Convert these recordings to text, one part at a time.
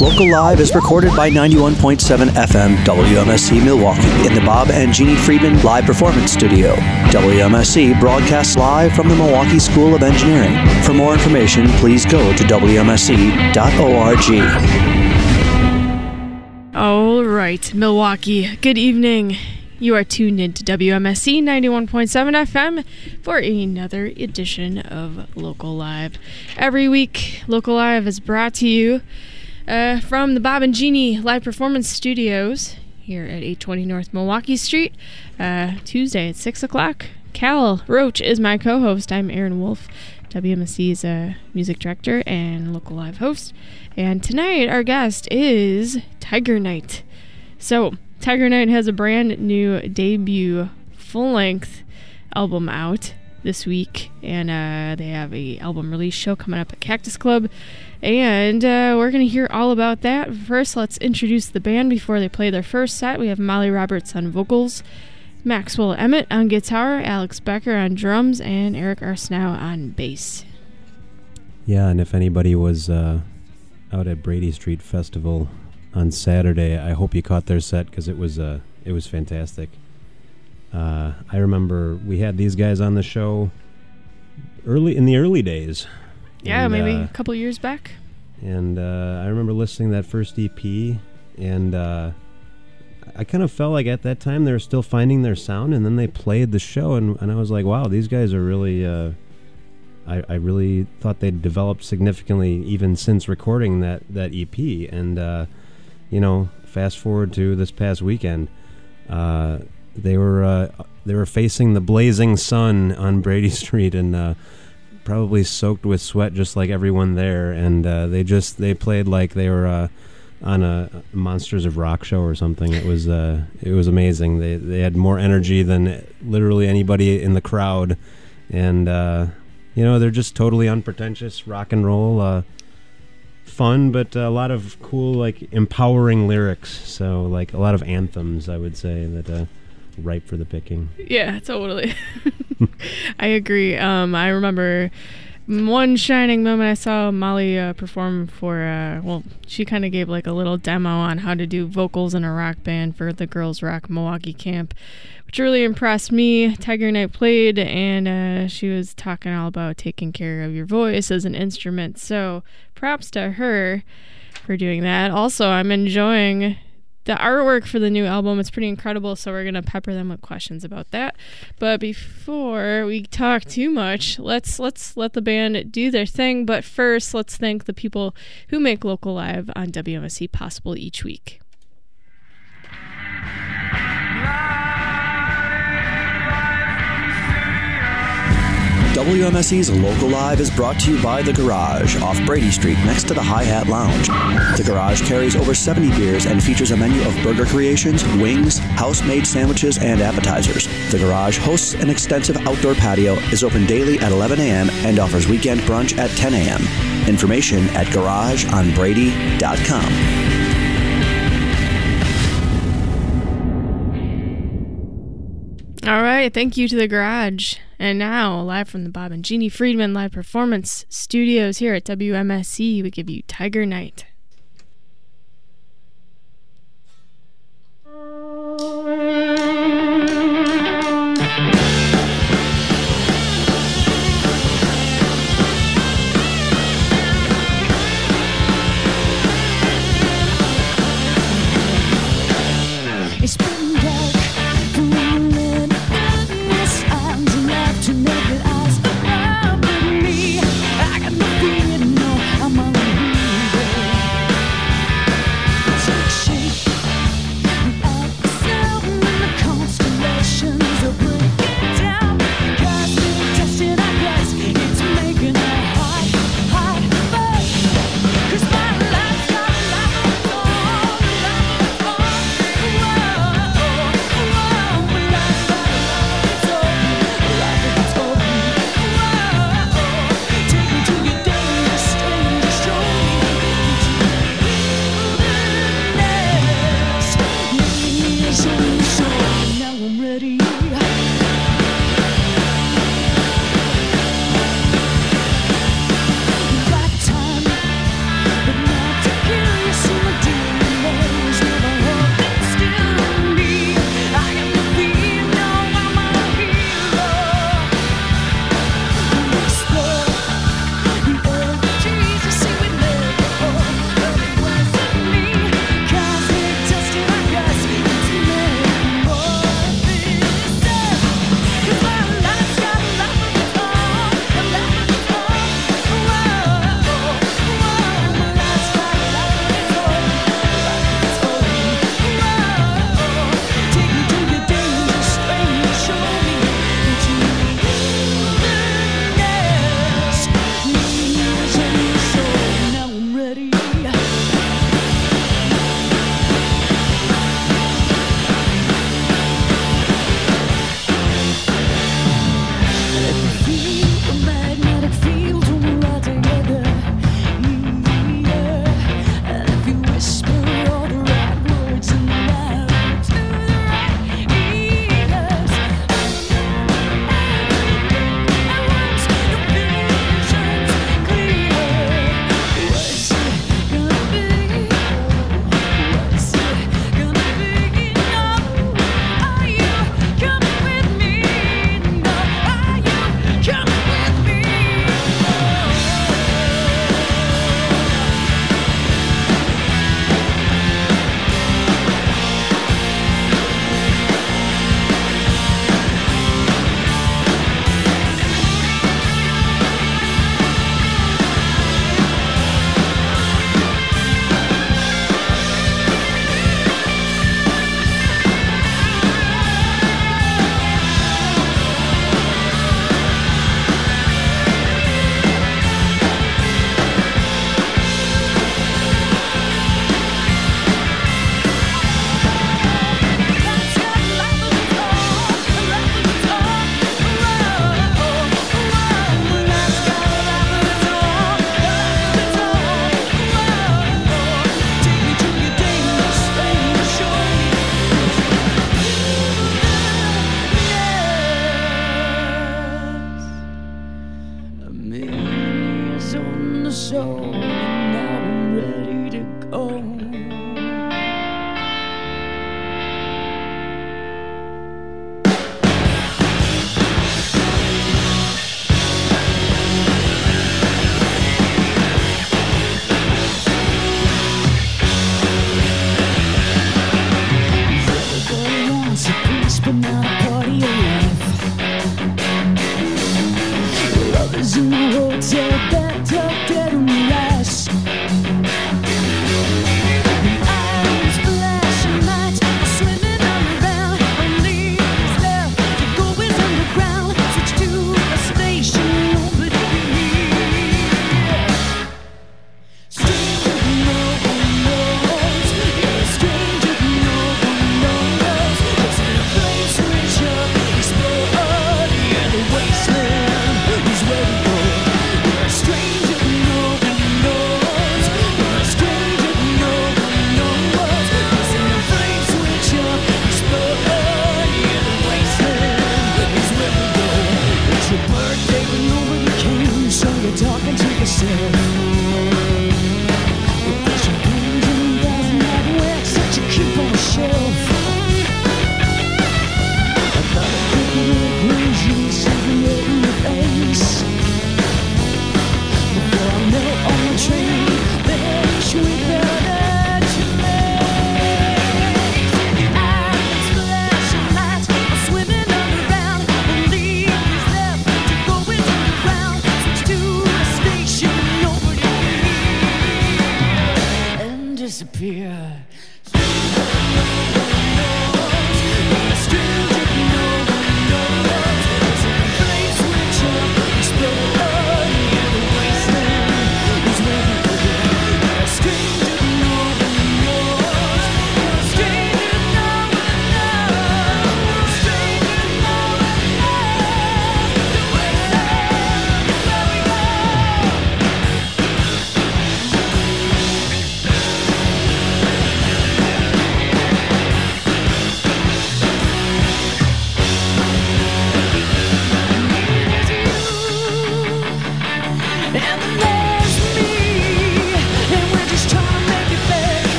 Local Live is recorded by 91.7 FM WMSE Milwaukee in the Bob and Jeannie Friedman Live Performance Studio. WMSE broadcasts live from the Milwaukee School of Engineering. For more information, please go to WMSE.org. All right, Milwaukee, good evening. You are tuned in to WMSE 91.7 FM for another edition of Local Live. Every week, Local Live is brought to you uh, from the Bob and Jeannie Live Performance Studios here at 820 North Milwaukee Street, uh, Tuesday at 6 o'clock. Cal Roach is my co host. I'm Aaron Wolf, WMSE's uh, music director and local live host. And tonight, our guest is Tiger Knight. So, Tiger Knight has a brand new debut full length album out this week, and uh, they have a album release show coming up at Cactus Club, and uh, we're gonna hear all about that. First, let's introduce the band before they play their first set. We have Molly Roberts on vocals, Maxwell Emmett on guitar, Alex Becker on drums, and Eric Arsenault on bass. Yeah, and if anybody was uh, out at Brady Street Festival on Saturday, I hope you caught their set because it was uh, it was fantastic. Uh, I remember we had these guys on the show early in the early days. Yeah, And, maybe uh, a couple years back. and uh, I remember listening to that first EP, and uh, I kind of felt like at that time they were still finding their sound, and then they played the show, and, and I was like, wow, these guys are really. Uh, I, I really thought they'd developed significantly even since recording that that EP, and uh, you know, fast forward to this past weekend, uh, they were uh, they were facing the blazing sun on Brady Street, and uh, probably soaked with sweat just like everyone there. And uh, they just they played like they were uh, on a monsters of rock show or something. It was uh, it was amazing. They they had more energy than literally anybody in the crowd. And uh, you know they're just totally unpretentious rock and roll fun but a lot of cool like empowering lyrics. So like a lot of anthems i would say that uh, ripe for the picking Yeah, totally. I agree. Um, I remember one shining moment I saw Molly uh, perform for. Uh, well, she kind of gave like a little demo on how to do vocals in a rock band for the Girls Rock Milwaukee camp, which really impressed me. Tiger Knight played, and uh, she was talking all about taking care of your voice as an instrument. So props to her for doing that. Also, I'm enjoying the artwork for the new album is pretty incredible, so we're gonna pepper them with questions about that. But before we talk too much, let's let's let the band do their thing. But first, let's thank the people who make local live on WMSE possible each week. WMSE's Local Live is brought to you by The Garage off Brady Street next to the Hi Hat Lounge. The Garage carries over 70 beers and features a menu of burger creations, wings, house made sandwiches, and appetizers. The Garage hosts an extensive outdoor patio, is open daily at 11 a.m., and offers weekend brunch at 10 a.m. Information at garageonbrady.com. All right, thank you to the garage. And now, live from the Bob and Jeannie Friedman Live Performance Studios here at WMSE, we give you Tiger Knight.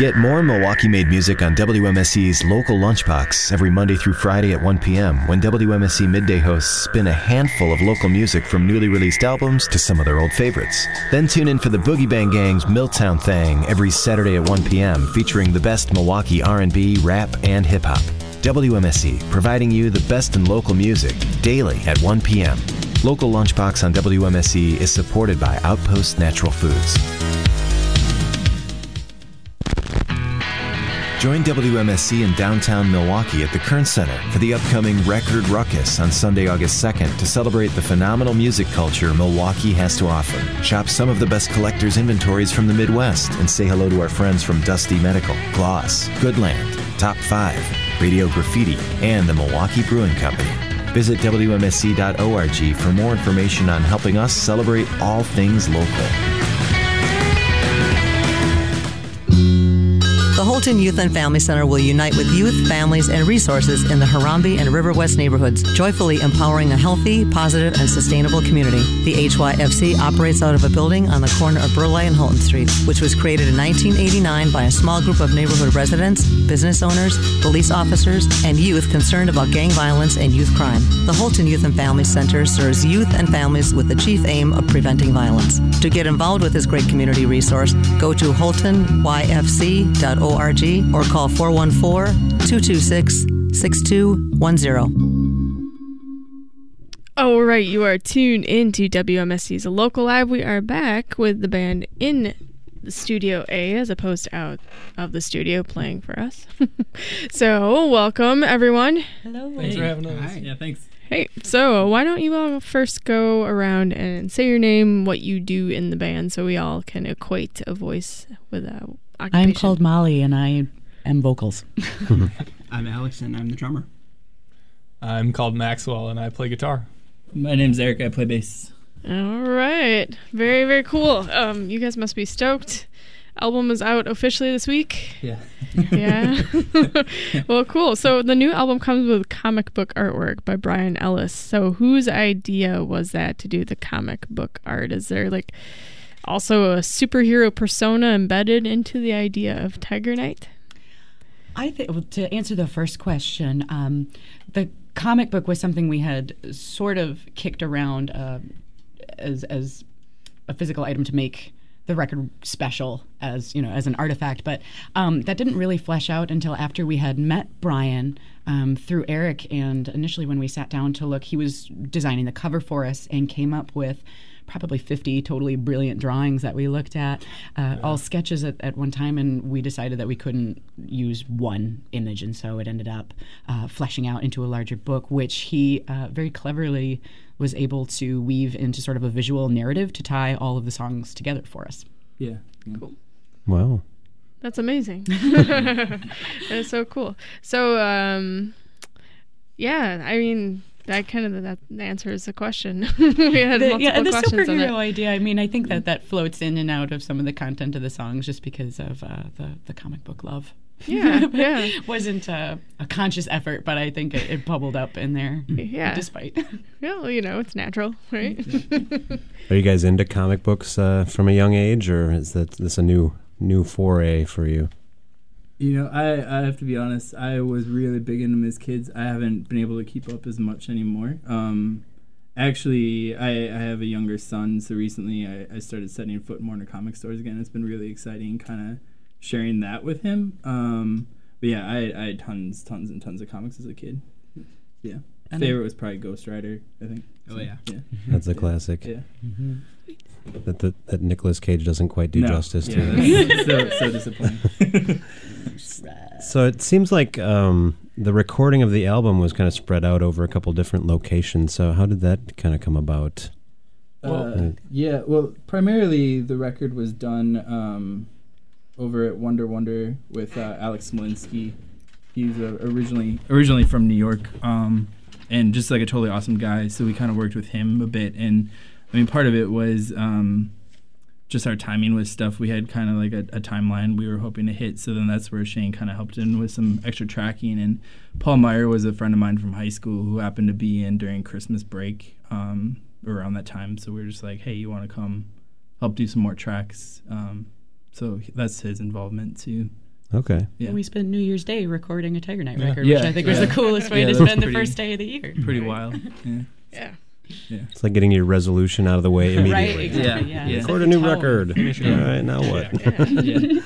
Get more Milwaukee made music on WMSE's local lunchbox every Monday through Friday at 1 p.m. when WMSE midday hosts spin a handful of local music from newly released albums to some of their old favorites. Then tune in for the Boogie Bang Gang's Milltown Thang every Saturday at 1 p.m. featuring the best Milwaukee R&B, rap, and hip hop. WMSE providing you the best in local music daily at 1 p.m. Local Lunchbox on WMSE is supported by Outpost Natural Foods. Join WMSE in downtown Milwaukee at the Kern Center for the upcoming Record Ruckus on Sunday, August 2nd to celebrate the phenomenal music culture Milwaukee has to offer. Shop some of the best collectors' inventories from the Midwest and say hello to our friends from Dusty Medical, Gloss, Goodland, Top 5, Radio Graffiti, and the Milwaukee Brewing Company. Visit WMSE.org for more information on helping us celebrate all things local. Holton Youth and Family Center will unite with youth, families, and resources in the Harambee and River West neighborhoods, joyfully empowering a healthy, positive, and sustainable community. The HYFC operates out of a building on the corner of Burleigh and Holton Streets, which was created in 1989 by a small group of neighborhood residents, business owners, police officers, and youth concerned about gang violence and youth crime. The Holton Youth and Family Center serves youth and families with the chief aim of preventing violence. To get involved with this great community resource, go to holtonyfc.org or call 414-226-6210. All right, you are tuned into WMSE's Local Live. We are back with the band in the Studio A as opposed to out of the studio playing for us. so, welcome everyone. Hello. Thanks for having us. Hi. Yeah, thanks. Hey, so why don't you all first go around and say your name, what you do in the band, so we all can equate a voice with a occupation. I'm called Molly and I am vocals. I'm Alex and I'm the drummer. I'm called Maxwell and I play guitar. My name's Eric. I play bass. All right, very very cool. Um, you guys must be stoked. Album is out officially this week. Yeah. Yeah. well, cool. So the new album comes with comic book artwork by Brian Ellis. So whose idea was that to do the comic book art? Is there like also a superhero persona embedded into the idea of Tiger Knight? I think to answer the first question, um, the comic book was something we had sort of kicked around uh, as as a physical item to make the record special as you know as an artifact, but um, that didn't really flesh out until after we had met Brian um, through Eric. And initially, when we sat down to look, he was designing the cover for us and came up with probably 50 totally brilliant drawings that we looked at, uh, all sketches at, at one time, and we decided that we couldn't use one image, and so it ended up uh, fleshing out into a larger book, which he uh, very cleverly was able to weave into sort of a visual narrative to tie all of the songs together for us. Yeah. Cool. Wow. That's amazing. That's so cool. So, um, yeah, I mean, that kind of that answers the question. we had the, multiple yeah, and the questions on superhero it. idea. I mean, I think that that floats in and out of some of the content of the songs just because of uh, the the comic book love. Yeah, But yeah. wasn't uh, a conscious effort, but I think it, it bubbled up in there. Yeah. despite. Yeah, well, you know, it's natural, right? Are you guys into comic books uh, from a young age, or is that this a new new foray for you? You know, I, I have to be honest. I was really big into them as kids. I haven't been able to keep up as much anymore. Um, actually, I, I have a younger son, so recently I, I started setting foot more into comic stores again. It's been really exciting, kind of sharing that with him. Um, but yeah, I, I had tons, tons, and tons of comics as a kid. Yeah, And favorite was probably Ghost Rider. I think. Oh, yeah. yeah, That's a classic. yeah. That that, that Nicolas Cage doesn't quite do No. justice Yeah, to. that's so so disappointing. So it seems like um, the recording of the album was kind of spread out over a couple different locations. So how did that kind of come about? Uh, yeah, well, primarily the record was done um, over at Wonder Wonder with uh, Alex Smolinski. He's uh, originally originally from New York, um, and just like a totally awesome guy. So we kind of worked with him a bit, and I mean, part of it was um, just our timing with stuff. We had kind of like a, a timeline we were hoping to hit. So then that's where Shane kind of helped in with some extra tracking. And Paul Meyer was a friend of mine from high school who happened to be in during Christmas break um, around that time. So we were just like, hey, you want to come help do some more tracks? Um, so that's his involvement too. Okay. Yeah. We spent New Year's Day recording a Tiger Knight Yeah. record, Yeah. which I think was the coolest way Yeah, to that was spend the first day of the year. Pretty wild. Yeah. Yeah. It's like getting your resolution out of the way immediately. Right, exactly. Yeah, Yeah. yeah. Record a new record. Finish. All right, now what?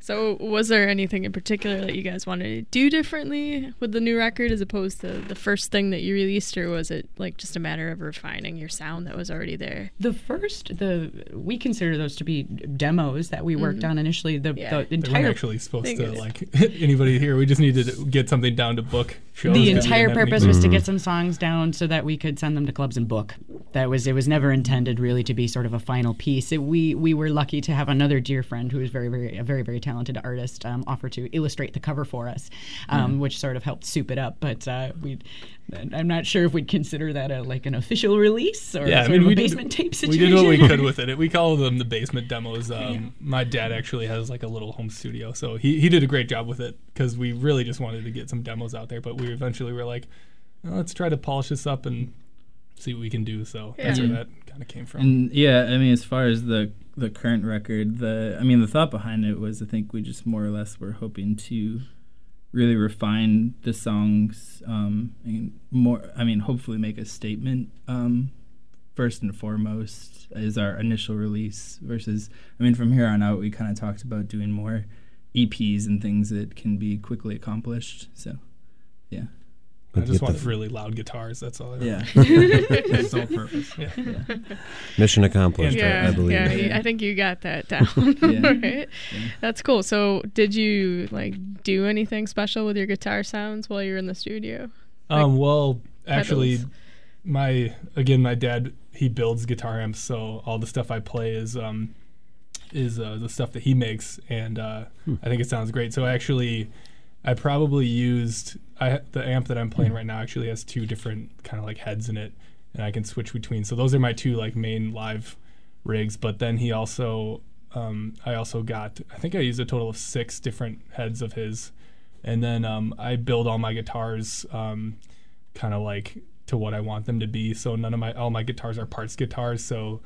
yeah. So, was there anything in particular that you guys wanted to do differently with the new record as opposed to the first thing that you released, or was it like just a matter of refining your sound that was already there? The first, the we consider those to be demos that we worked on initially. The, Yeah. the They weren't entire actually supposed to is- like anybody here. We just needed to get something down to book shows. the entire purpose was to Mm-hmm. get some songs down so that we could send them to clubs and book. That was it was never intended really to be sort of a final piece. It, we we were lucky to have another dear friend who is very very a very very talented artist um, offer to illustrate the cover for us, um, which sort of helped soup it up. But uh, we, I'm not sure if we'd consider that a like an official release or Yeah, I mean, we basement did, tape we did what we could with it. We call them the basement demos. Um, My dad actually has like a little home studio, so he, he did a great job with it because we really just wanted to get some demos out there. But we eventually were like, "Oh, let's try to polish this up and see what we can do. So that's where that kind of came from. And yeah, I mean, as far as the the current record, the I mean, the thought behind it was I think we just more or less were hoping to really refine the songs um, and more. I mean, hopefully make a statement. Um, first and foremost is our initial release versus I mean, from here on out, we kind of talked about doing more EPs and things that can be quickly accomplished. So yeah, I just want the- really loud guitars. That's all. I want. yeah, that's all purpose. Yeah. Mission accomplished, I- yeah, I believe. yeah. I think you got that down. Yeah. right? That's cool. So, did you like do anything special with your guitar sounds while you were in the studio? Um, well, actually, pedals. my again, my dad he builds guitar amps, so all the stuff I play is um, is uh, the stuff that he makes, and uh, I think it sounds great. So actually, I probably used I the amp that I'm playing right now actually has two different kind of like heads in it, and I can switch between. So those are my two like main live rigs. But then he also um, I also got I think I used a total of six different heads of his, and then um, I build all my guitars um, kind of like to what I want them to be. So none of my all my guitars are parts guitars. So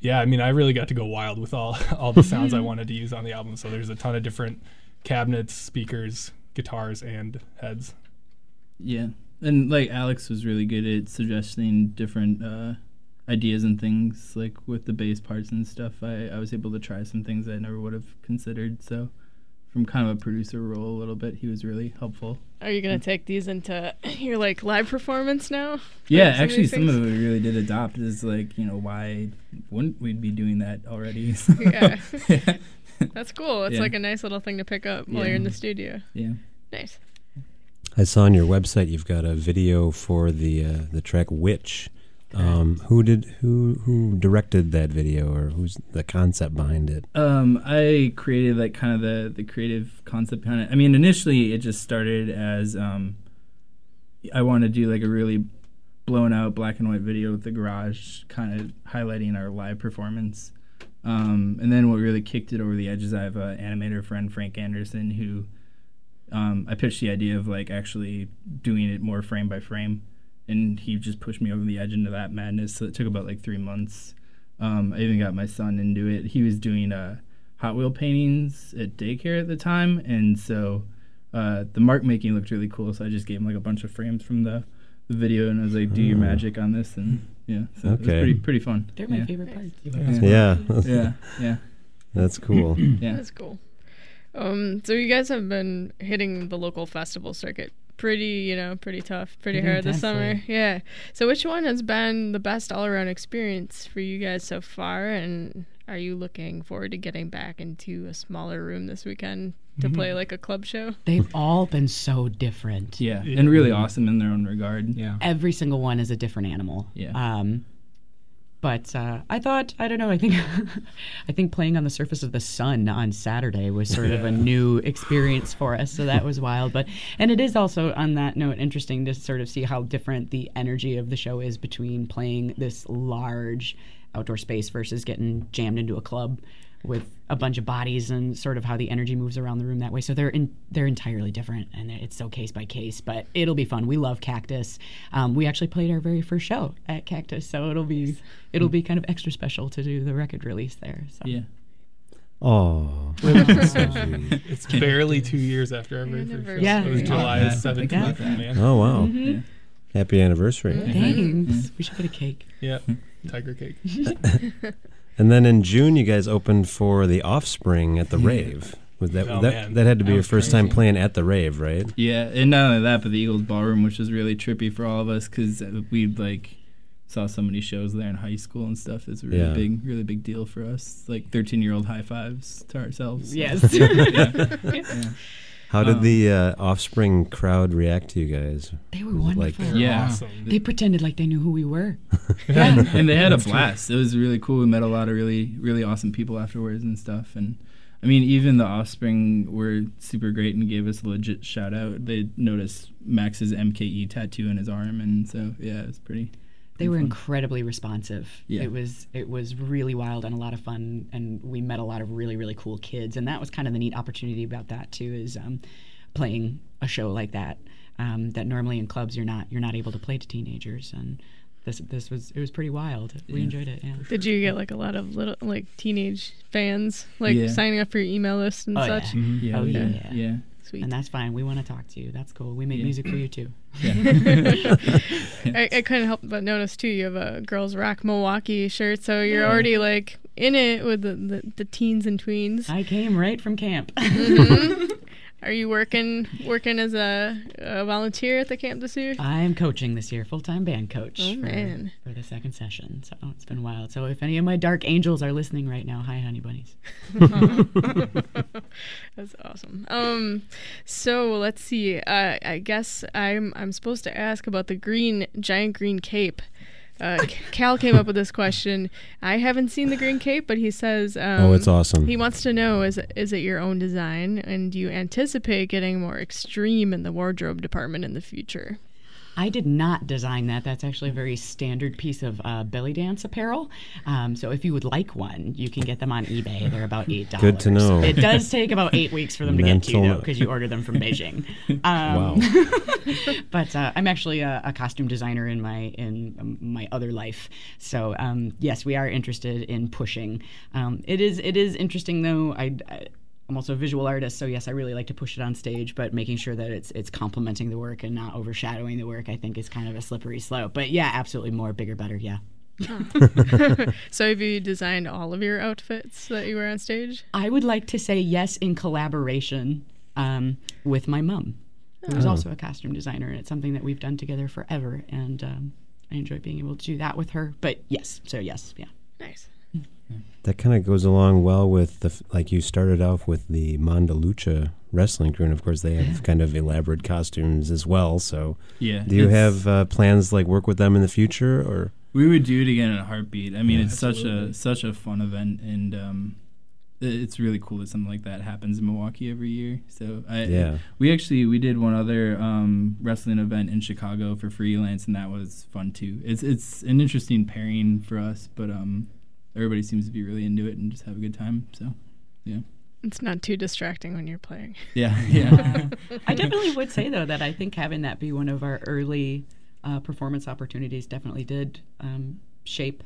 yeah, I mean I really got to go wild with all all the sounds I wanted to use on the album. So there's a ton of different cabinets, speakers, guitars, and heads. Yeah, and like Alex was really good at suggesting different uh, ideas and things, like with the bass parts and stuff. I, I was able to try some things I never would have considered. So, from kind of a producer role a little bit, he was really helpful. Are you gonna take these into your like live performance now? Yeah, some actually, these some of it we really did adopt. Is like, you know, why wouldn't we be doing that already? Yeah. yeah. That's cool. It's Yeah. like a nice little thing to pick up while Yeah. you're in the studio. yeah. Nice. I saw on your website you've got a video for the uh, the track "Witch." Um, who did who who directed that video, or who's the concept behind it? Um, I created like kind of the the creative concept behind it. I mean, initially it just started as um, I wanted to do like a really blown out black and white video with the garage, kind of highlighting our live performance. Um, and then what really kicked it over the edge is I have an animator friend Frank Anderson who um, I pitched the idea of like actually doing it more frame by frame, and he just pushed me over the edge into that madness. So it took about like three months. Um, I even got my son into it. He was doing uh, Hot Wheel paintings at daycare at the time, and so uh, the mark making looked really cool. So I just gave him like a bunch of frames from the, the video, and I was like, "Do your magic on this," and yeah, so it was Okay. pretty pretty fun. They're my yeah. favorite parts. Yeah, Yeah, yeah, that's cool. yeah. That's cool. Um, so you guys have been hitting the local festival circuit pretty, you know, pretty tough, pretty Pretty hard this summer. intensely. Yeah. So which one has been the best all around experience for you guys so far? And are you looking forward to getting back into a smaller room this weekend to play like a club show? They've all been so different. Yeah, and really awesome in their own regard. Yeah. Every single one is a different animal. Yeah. Um, but uh, I thought I don't know. I think I think playing on the surface of the sun on Saturday was sort of a new experience for us. So that was wild. But and it is also on that note interesting to sort of see how different the energy of the show is between playing this large outdoor space versus getting jammed into a club with a bunch of bodies and sort of how the energy moves around the room that way. So they're in, they're entirely different, and it's so case by case. But it'll be fun. We love Cactus. Um, we actually played our very first show at Cactus, so it'll be it'll be kind of extra special to do the record release there. So. Yeah. Oh, It's barely two years after our very first show. Yeah. It was July Yeah. 17th, man. oh wow! Mhm. Happy anniversary! Thanks. We should get a cake. Yeah, tiger cake. And then in June, you guys opened for the Offspring at the Rave. Was that Oh, that, that had to be That your was first time playing at the Rave, right? Yeah, and not only that, but the Eagles Ballroom, which was really trippy for all of us because we like saw so many shows there in high school and stuff. It's a really Yeah. big, really big deal for us. Like thirteen year old high fives to ourselves. Yes. yeah. How did Um, the uh, Offspring crowd react to you guys? They were Was it like- wonderful. Yeah. Awesome. They pretended like they knew who we were. yeah, and they had a blast. It was really cool. We met a lot of really, really awesome people afterwards and stuff. And I mean, even the Offspring were super great and gave us a legit shout out. They noticed Max's MKE tattoo on his arm, and so yeah, it was pretty. They were fun. incredibly responsive. Yeah. It was it was really wild and a lot of fun, and we met a lot of really really cool kids, and that was kind of the neat opportunity about that too is um, playing a show like that um, that normally in clubs you're not you're not able to play to teenagers, and this this was it was pretty wild. We enjoyed it. Yeah. Did you get like a lot of little like teenage fans like Yeah. signing up for your email list and Oh, such? yeah. Yeah, Oh, we yeah. yeah. Sweet. And that's fine. We want to talk to you. That's cool. We make Yeah. music for you too. I, I couldn't help but notice too. You have a girls rock Milwaukee shirt, so you're already like in it with the, the, the teens and tweens. I came right from camp. Mm-hmm. Are you working working as a, a volunteer at the camp this year? I am coaching this year, full time band coach Oh, for, man. for the second session. So it's been wild. So if any of my dark angels are listening right now, hi, honey bunnies. That's awesome. Um, so let's see. Uh, I guess I'm I'm supposed to ask about the green giant green cape. Uh, Cal came up with this question. I haven't seen the green cape, but he says, um, Oh, it's awesome. He wants to know: is is it your own design, and do you anticipate getting more extreme in the wardrobe department in the future? I did not design that. That's actually a very standard piece of uh, belly dance apparel. Um, so if you would like one, you can get them on eBay. They're about eight dollars. Good to know. It does take about eight weeks for them to get to you Mental- though, because you order them from Beijing. Um, Wow. but uh, I'm actually a, a costume designer in my in um, my other life. So um, yes, we are interested in pushing. Um, it is it is interesting though. I, I I'm also a visual artist, so yes, I really like to push it on stage, but making sure that it's it's complementing the work and not overshadowing the work, I think, is kind of a slippery slope. But yeah, absolutely, more, bigger, better. Yeah. So have you designed all of your outfits that you wear on stage? I would like to say yes in collaboration um, with my mom, who's also a costume designer, and it's something that we've done together forever. And um, I enjoy being able to do that with her. But yes, so yes, yeah. Nice. That kind of goes along well with the like you started off with the Mondo Lucha wrestling crew, and of course they have kind of elaborate costumes as well. So, Yeah. do you have uh, plans to, like work with them in the future, or We would do it again in a heartbeat. I mean, Yeah. it's such a such a fun event, and um, it's really cool that something like that happens in Milwaukee every year. So I, Yeah. we actually we did one other um, wrestling event in Chicago for freelance, and that was fun too. It's it's an interesting pairing for us, but um, everybody seems to be really into it and just have a good time. So yeah, It's not too distracting when you're playing. yeah, yeah. I definitely would say though that I think having that be one of our early uh, performance opportunities definitely did um, shape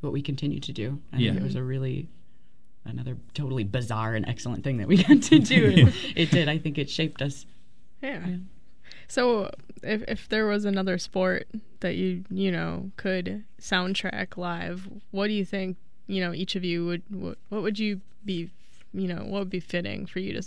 what we continue to do. I think Yeah. it was a really another totally bizarre and excellent thing that we got to do. and it did. I think it shaped us. Yeah. So if if there was another sport that you you know could soundtrack live, what do you think you know each of you would what, what would you be you know what would be fitting for you to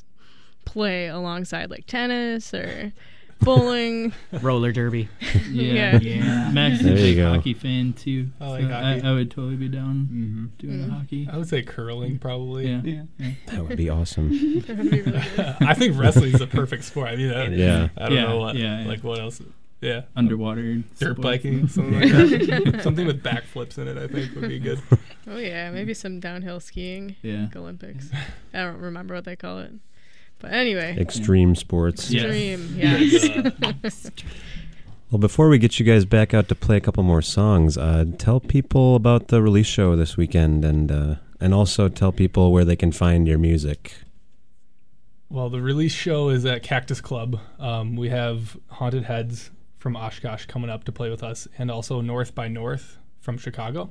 play alongside like tennis or bowling? Roller derby. Yeah, Yeah. Max is There a you big go. hockey fan too. I like so hockey. I, I would totally be down Mm-hmm. doing the hockey. I would say curling probably. Yeah. Yeah. that would be awesome. That'd be really. I think wrestling is a perfect sport. I mean, I, Yeah. I don't Yeah, know what, yeah, yeah. like what else. Yeah, Underwater dirt sport. biking, something like that. something with backflips in it. I think would be good. Oh yeah, maybe some downhill skiing. Yeah. like Olympics. I don't remember what they call it, but anyway, Extreme sports. Yeah. extreme. Yes. Well, before we get you guys back out to play a couple more songs, uh, tell people about the release show this weekend, and uh, and also tell people where they can find your music. Well, the release show is at Cactus Club. Um, we have Haunted Heads from Oshkosh coming up to play with us, and also North by North from Chicago.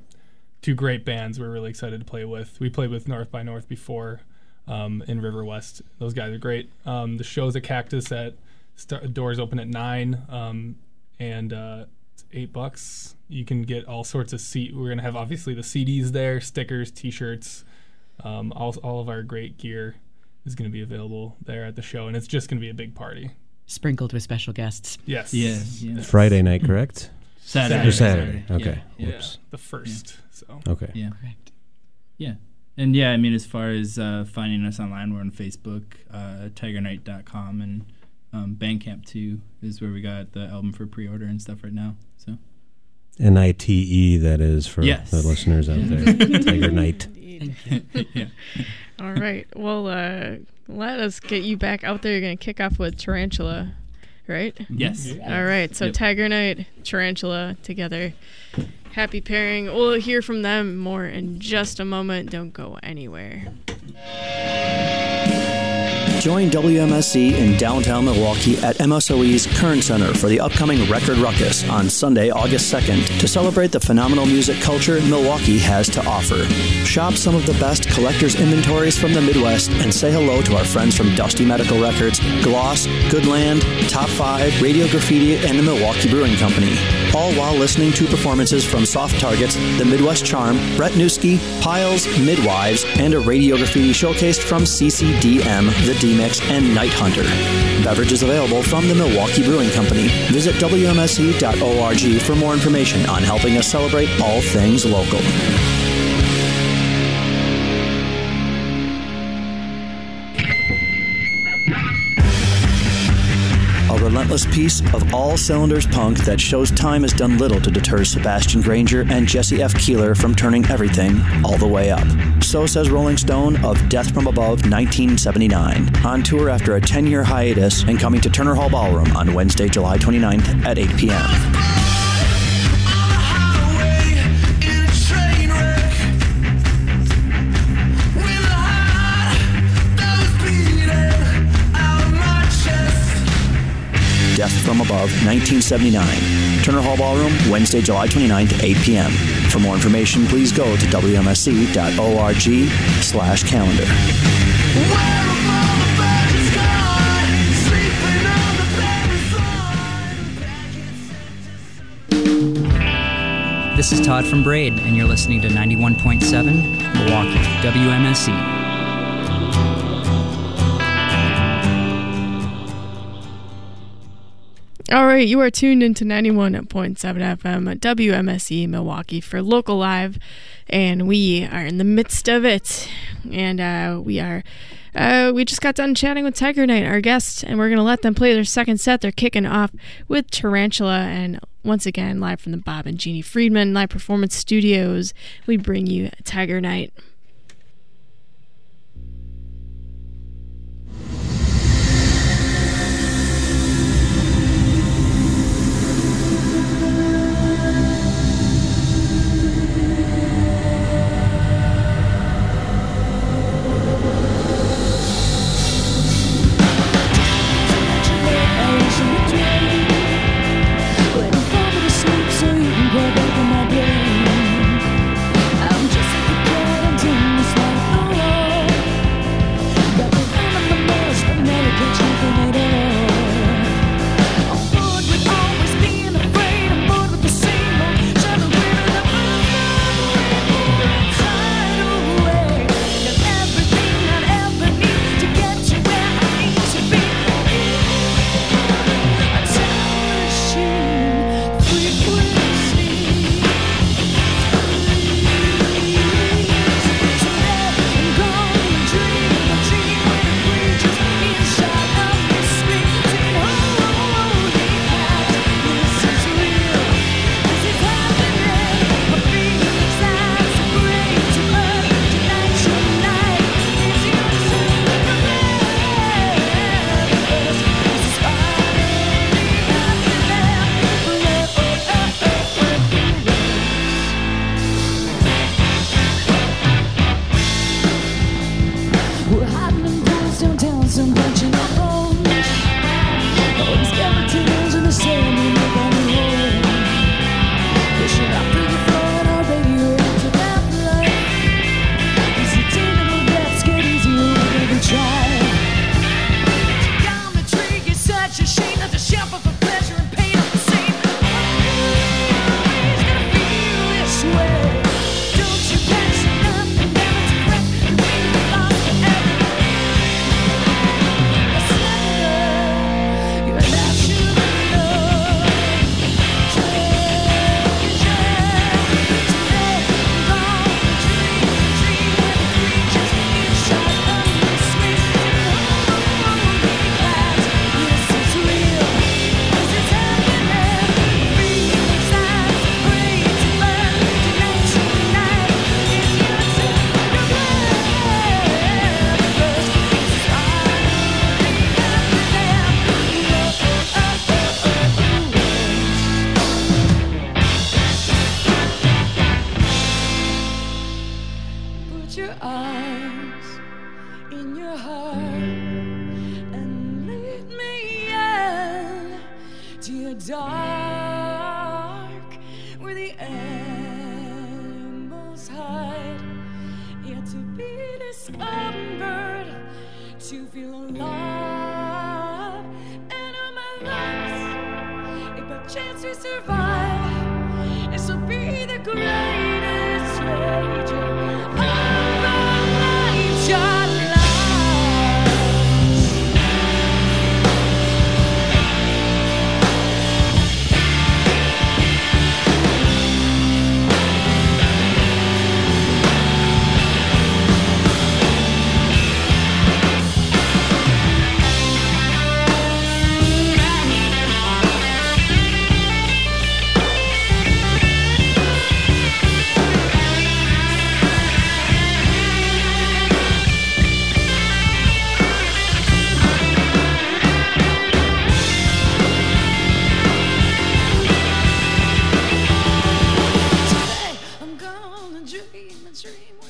Two great bands we're really excited to play with. We played with North by North before um, in River West. Those guys are great. Um, the show's at Cactus at doors open at nine, um, and uh, eight bucks. You can get all sorts of seat. We're gonna have obviously the CDs there, stickers, T-shirts, um, all all of our great gear is gonna be available there at the show, and it's just gonna be a big party. Sprinkled with special guests. Yes. Yeah, yeah. Friday night, correct? Saturday. Or Saturday. Saturday. Okay. Yeah. Yeah, Whoops. the first. So Okay. Yeah. Correct. Yeah. And yeah, I mean, as far as uh, finding us online, we're on Facebook, uh, tigernight.com, and um, Bandcamp too is where we got the album for pre order and stuff right now. So, N I T E, that is for Yes. the listeners out there. Tiger Knight. yeah. All right. Well, uh, let us get you back out there. You're going to kick off with Tarantula, right? Yes. Mm-hmm. All right. So Yep. Tiger Knight, Tarantula together. Happy pairing. We'll hear from them more in just a moment. Don't go anywhere. Join WMSE in downtown Milwaukee at MSOE's Kern Center for the upcoming Record Ruckus on Sunday, August 2nd to celebrate the phenomenal music culture Milwaukee has to offer. Shop some of the best collector's inventories from the Midwest and say hello to our friends from Dusty Medical Records, Gloss, Goodland, Top 5, Radio Graffiti, and the Milwaukee Brewing Company. All while listening to performances from Soft Targets, The Midwest Charm, Brett Newski, Piles, Midwives, and a Radio Graffiti showcased from CCDM, The D-Mix, and Night Hunter. Beverages available from the Milwaukee Brewing Company. Visit WMSE.org for more information on helping us celebrate all things local. Relentless piece of all cylinders punk that shows time has done little to deter Sebastien Grainger and Jesse F. Keeler from turning everything all the way up. So says Rolling Stone of Death from Above 1979. On tour after a 10 year hiatus and coming to Turner Hall Ballroom on Wednesday, July 29th at 8 p.m. from Above 1979. Turner Hall Ballroom, Wednesday, July 29th, 8 p.m. For more information, please go to wmse.org slash calendar. This is Todd from Braid, and you're listening to 91.7 Milwaukee, WMSE. All right, you are tuned into 91.7 FM at WMSE Milwaukee for local live, and we are in the midst of it. And uh, we are, uh, we just got done chatting with Tiger Knight, our guest, and we're gonna let them play their second set. They're kicking off with Tarantula, and once again, live from the Bob and Jeannie Friedman Live Performance Studios, we bring you Tiger Knight.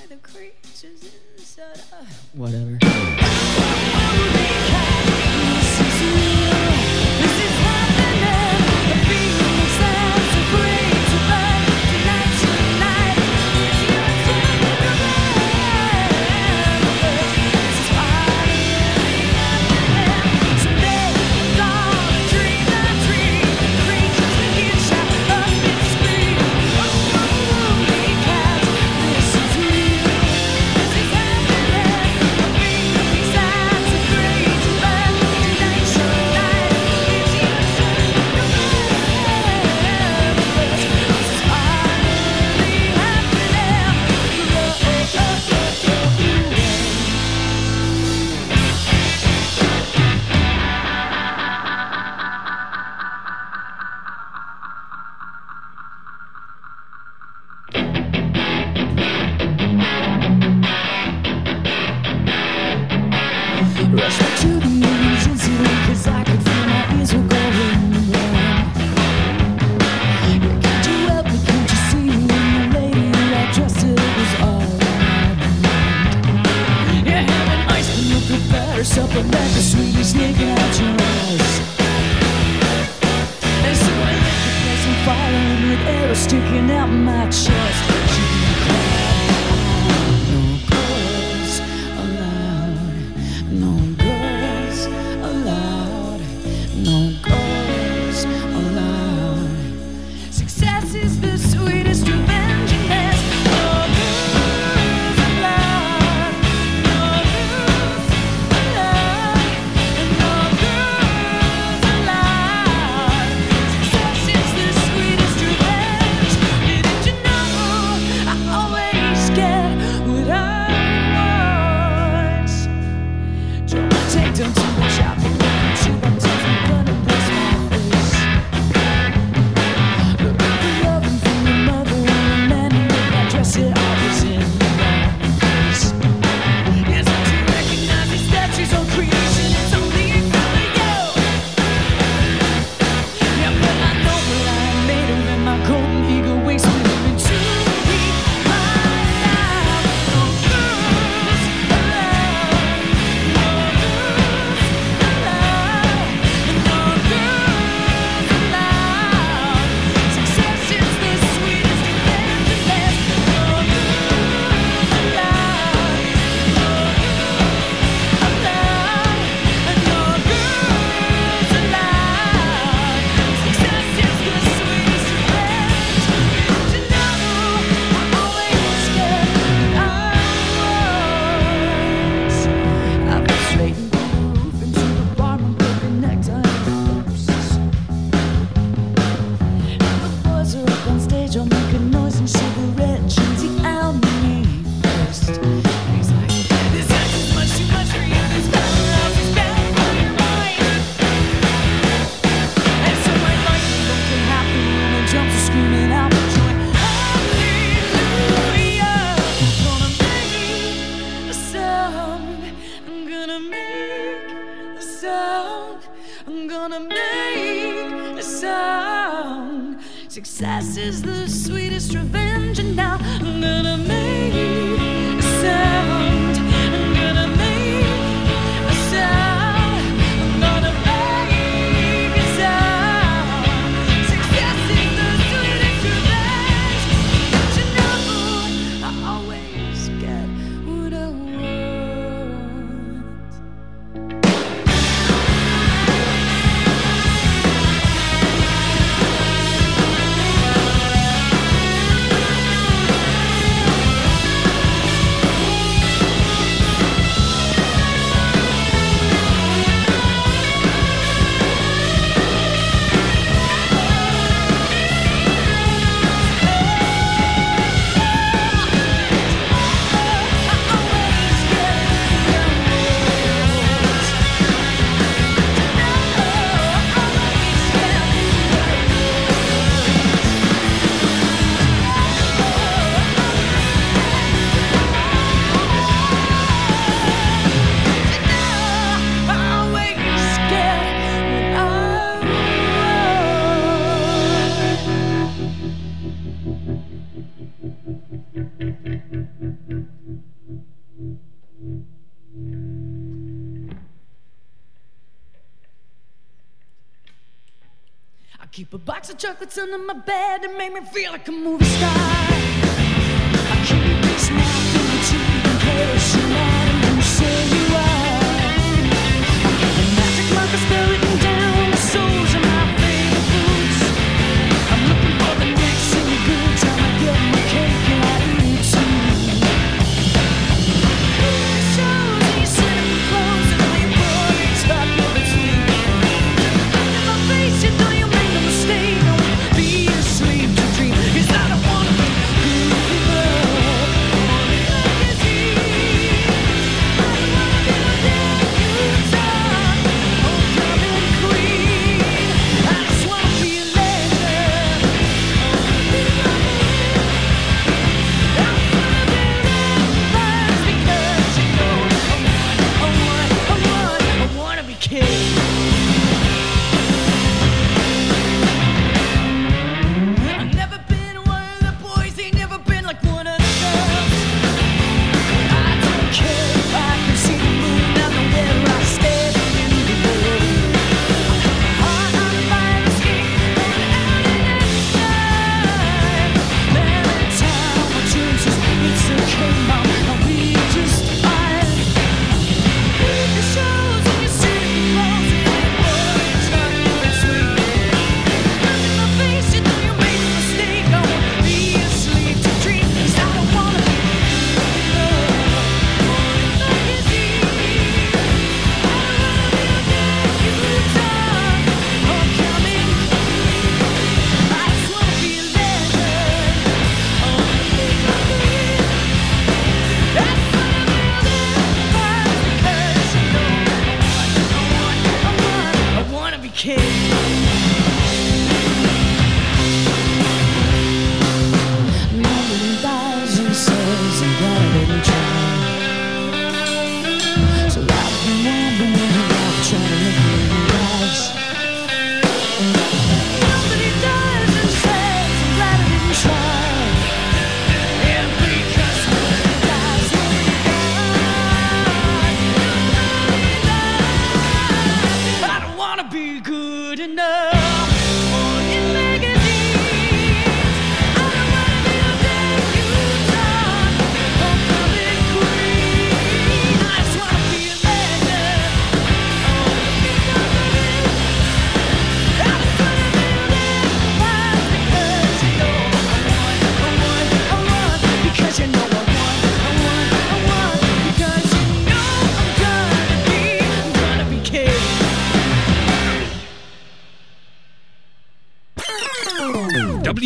The creatures inside are Whatever. Success bed to make me feel like a movie star.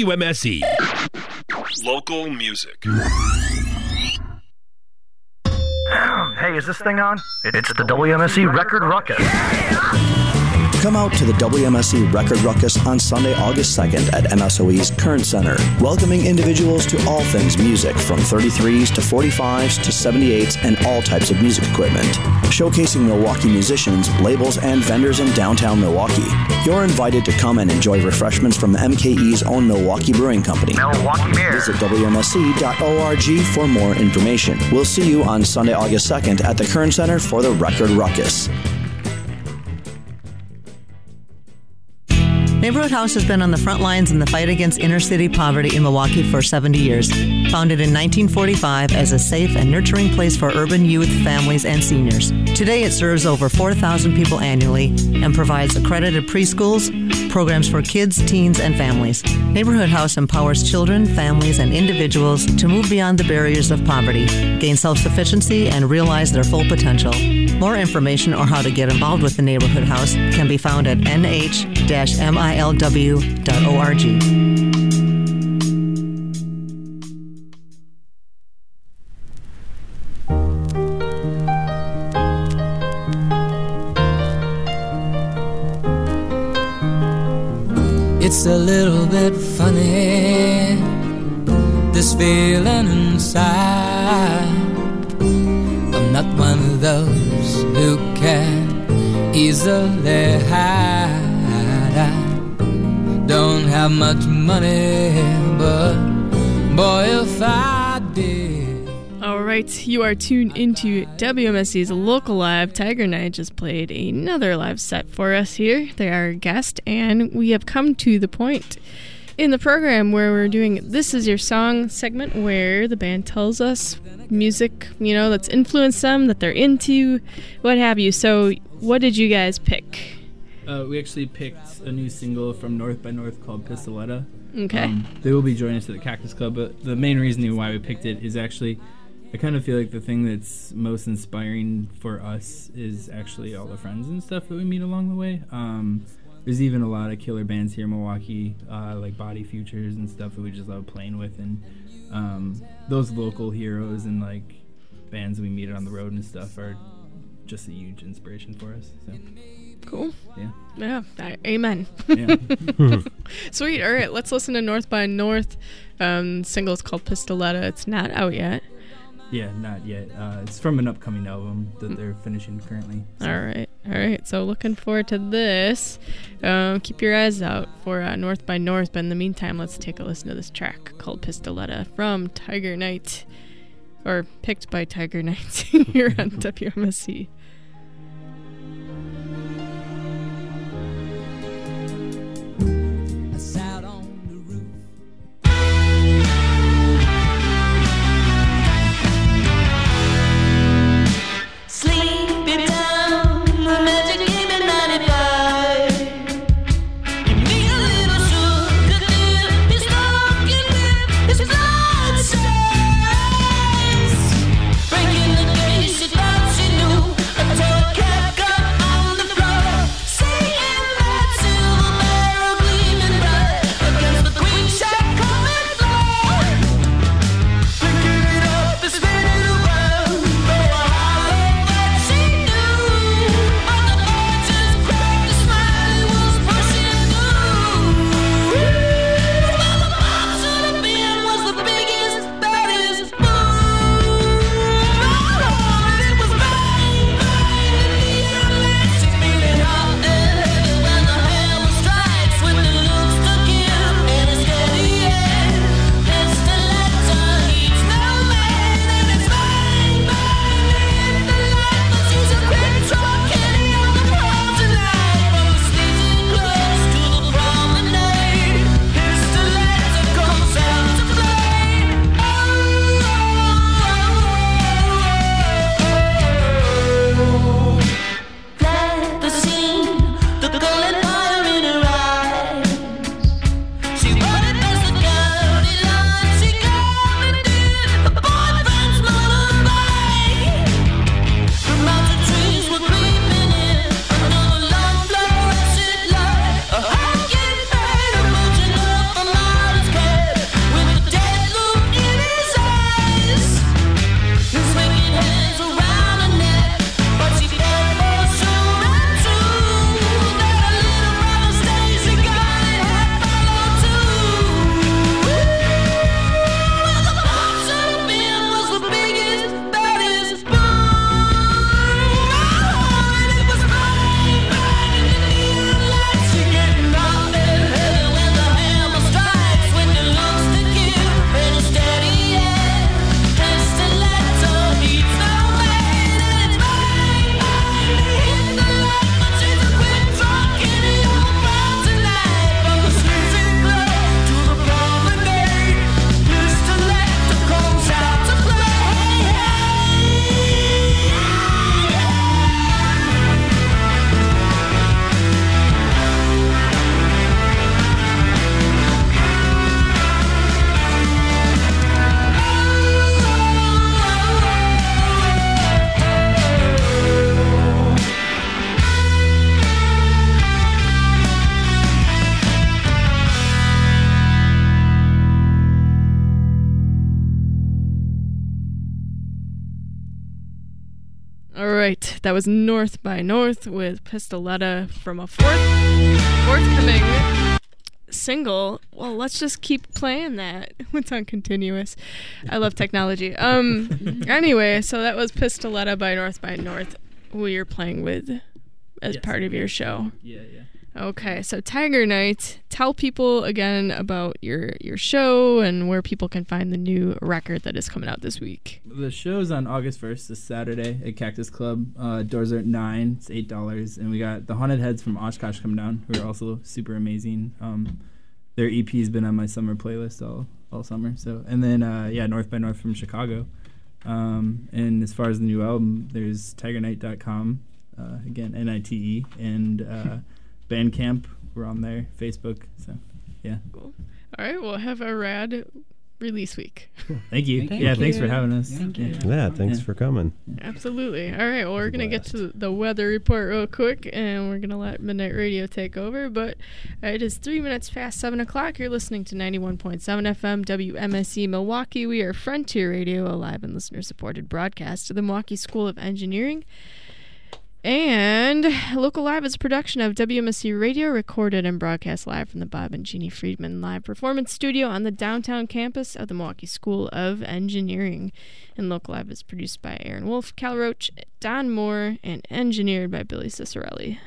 WMSE. Local music. Hey, is this thing on? It's the WMSE Record Ruckus. Come out to the WMSE Record Ruckus on Sunday, August 2nd at MSOE's Kern Center, welcoming individuals to all things music from 33s to 45s to 78s and all types of music equipment. Showcasing Milwaukee musicians, labels, and vendors in downtown Milwaukee. You're invited to come and enjoy refreshments from MKE's own Milwaukee Brewing Company. Milwaukee Beer. Visit WMSE.org for more information. We'll see you on Sunday, August 2nd at the Kern Center for the Record Ruckus. Neighborhood House has been on the front lines in the fight against inner city poverty in Milwaukee for 70 years. Founded in 1945 as a safe and nurturing place for urban youth, families, and seniors. Today it serves over 4,000 people annually and provides accredited preschools, programs for kids, teens, and families. Neighborhood House empowers children, families, and individuals to move beyond the barriers of poverty, gain self sufficiency, and realize their full potential. More information or how to get involved with the Neighborhood House can be found at nh-milw.org. It's a little bit funny, this feeling inside. I'm not one of those who can easily hide. I don't have much money, but boy, if I right, you are tuned into WMSE's local live. Tiger Knight just played another live set for us here. They are our guest, and we have come to the point in the program where we're doing This Is Your Song segment where the band tells us music, you know, that's influenced them, that they're into, what have you. So, what did you guys pick? Uh, we actually picked a new single from North by North called Pistoletta. Okay. Um, they will be joining us at the Cactus Club, but the main reason why we picked it is actually, I kind of feel like the thing that's most inspiring for us is actually all the friends and stuff that we meet along the way. Um, there's even a lot of killer bands here in Milwaukee, uh, like Body Futures and stuff that we just love playing with, and um, those local heroes and like bands we meet on the road and stuff are just a huge inspiration for us. So. Cool. Yeah. Yeah. I- amen. Yeah. Sweet. All right. Let's listen to North by North. Um, single is called Pistoletta. It's not out yet. Yeah, not yet. Uh, it's from an upcoming album that they're finishing currently. so- All right. All right. So looking forward to this. Um, keep your eyes out for uh, North by North. But in the meantime, let's take a listen to this track called Pistoletta from Tiger Knight, or picked by Tiger Knight here on WMSE. That was North by North with Pistoletta from a fourth forthcoming single. Well, let's just keep playing that. It's on continuous. I love technology. Um. anyway, so that was Pistoletta by North by North, who you're playing with as Yes. part of your show. Yeah, yeah. Okay, so Tiger Knight. Tell people again about your your show and where people can find the new record that is coming out this week. The show's on August 1st, this Saturday at Cactus Club. Uh, doors are at 9. It's $8. And we got the Haunted Heads from Oshkosh come down, who are also super amazing. Um, their EP's been on my summer playlist all, all summer. So And then, uh, yeah, North by North from Chicago. Um, and as far as the new album, there's tigernight.com, uh, again, N I T E, and uh, Bandcamp. We're on there, Facebook. So, yeah. All right, we'll have a rad release week. Thank you. Thank yeah, thanks for having us. Thank you. Yeah, thanks Yeah. for coming. Absolutely. All right. Well, we're going to get to the weather report real quick and we're going to let Midnight Radio take over. But uh, it is three minutes past seven o'clock. You're listening to 91.7 FM WMSE Milwaukee. We are Frontier Radio, a live and listener supported broadcast to the Milwaukee School of Engineering. And Local Live is a production of WMSE Radio, recorded and broadcast live from the Bob and Jeannie Friedman Live Performance Studio on the downtown campus of the Milwaukee School of Engineering. And Local Live is produced by Aaron Wolf, Cal Roach, Don Moore, and engineered by Billy Cicerelli.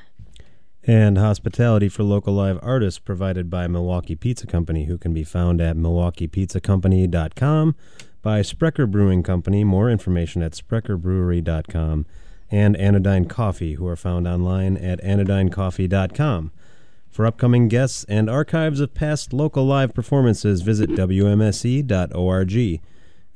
And hospitality for local live artists provided by Milwaukee Pizza Company, who can be found at milwaukeepizzacompany.com, by Sprecher Brewing Company, more information at sprecherbrewery.com, and Anodyne Coffee, who are found online at anodynecoffee.com. For upcoming guests and archives of past local live performances, visit WMSE.org.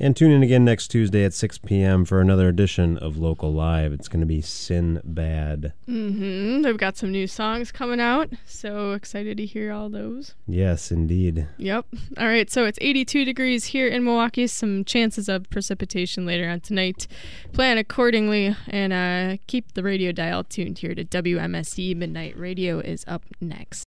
And tune in again next Tuesday at 6 p.m. for another edition of Local Live. It's going to be Sin Bad. Mm-hmm. They've got some new songs coming out, so excited to hear all those. Yes, indeed. Yep. All right. So it's 82 degrees here in Milwaukee. Some chances of precipitation later on tonight. Plan accordingly and uh, keep the radio dial tuned here to WMSE. Midnight Radio is up next.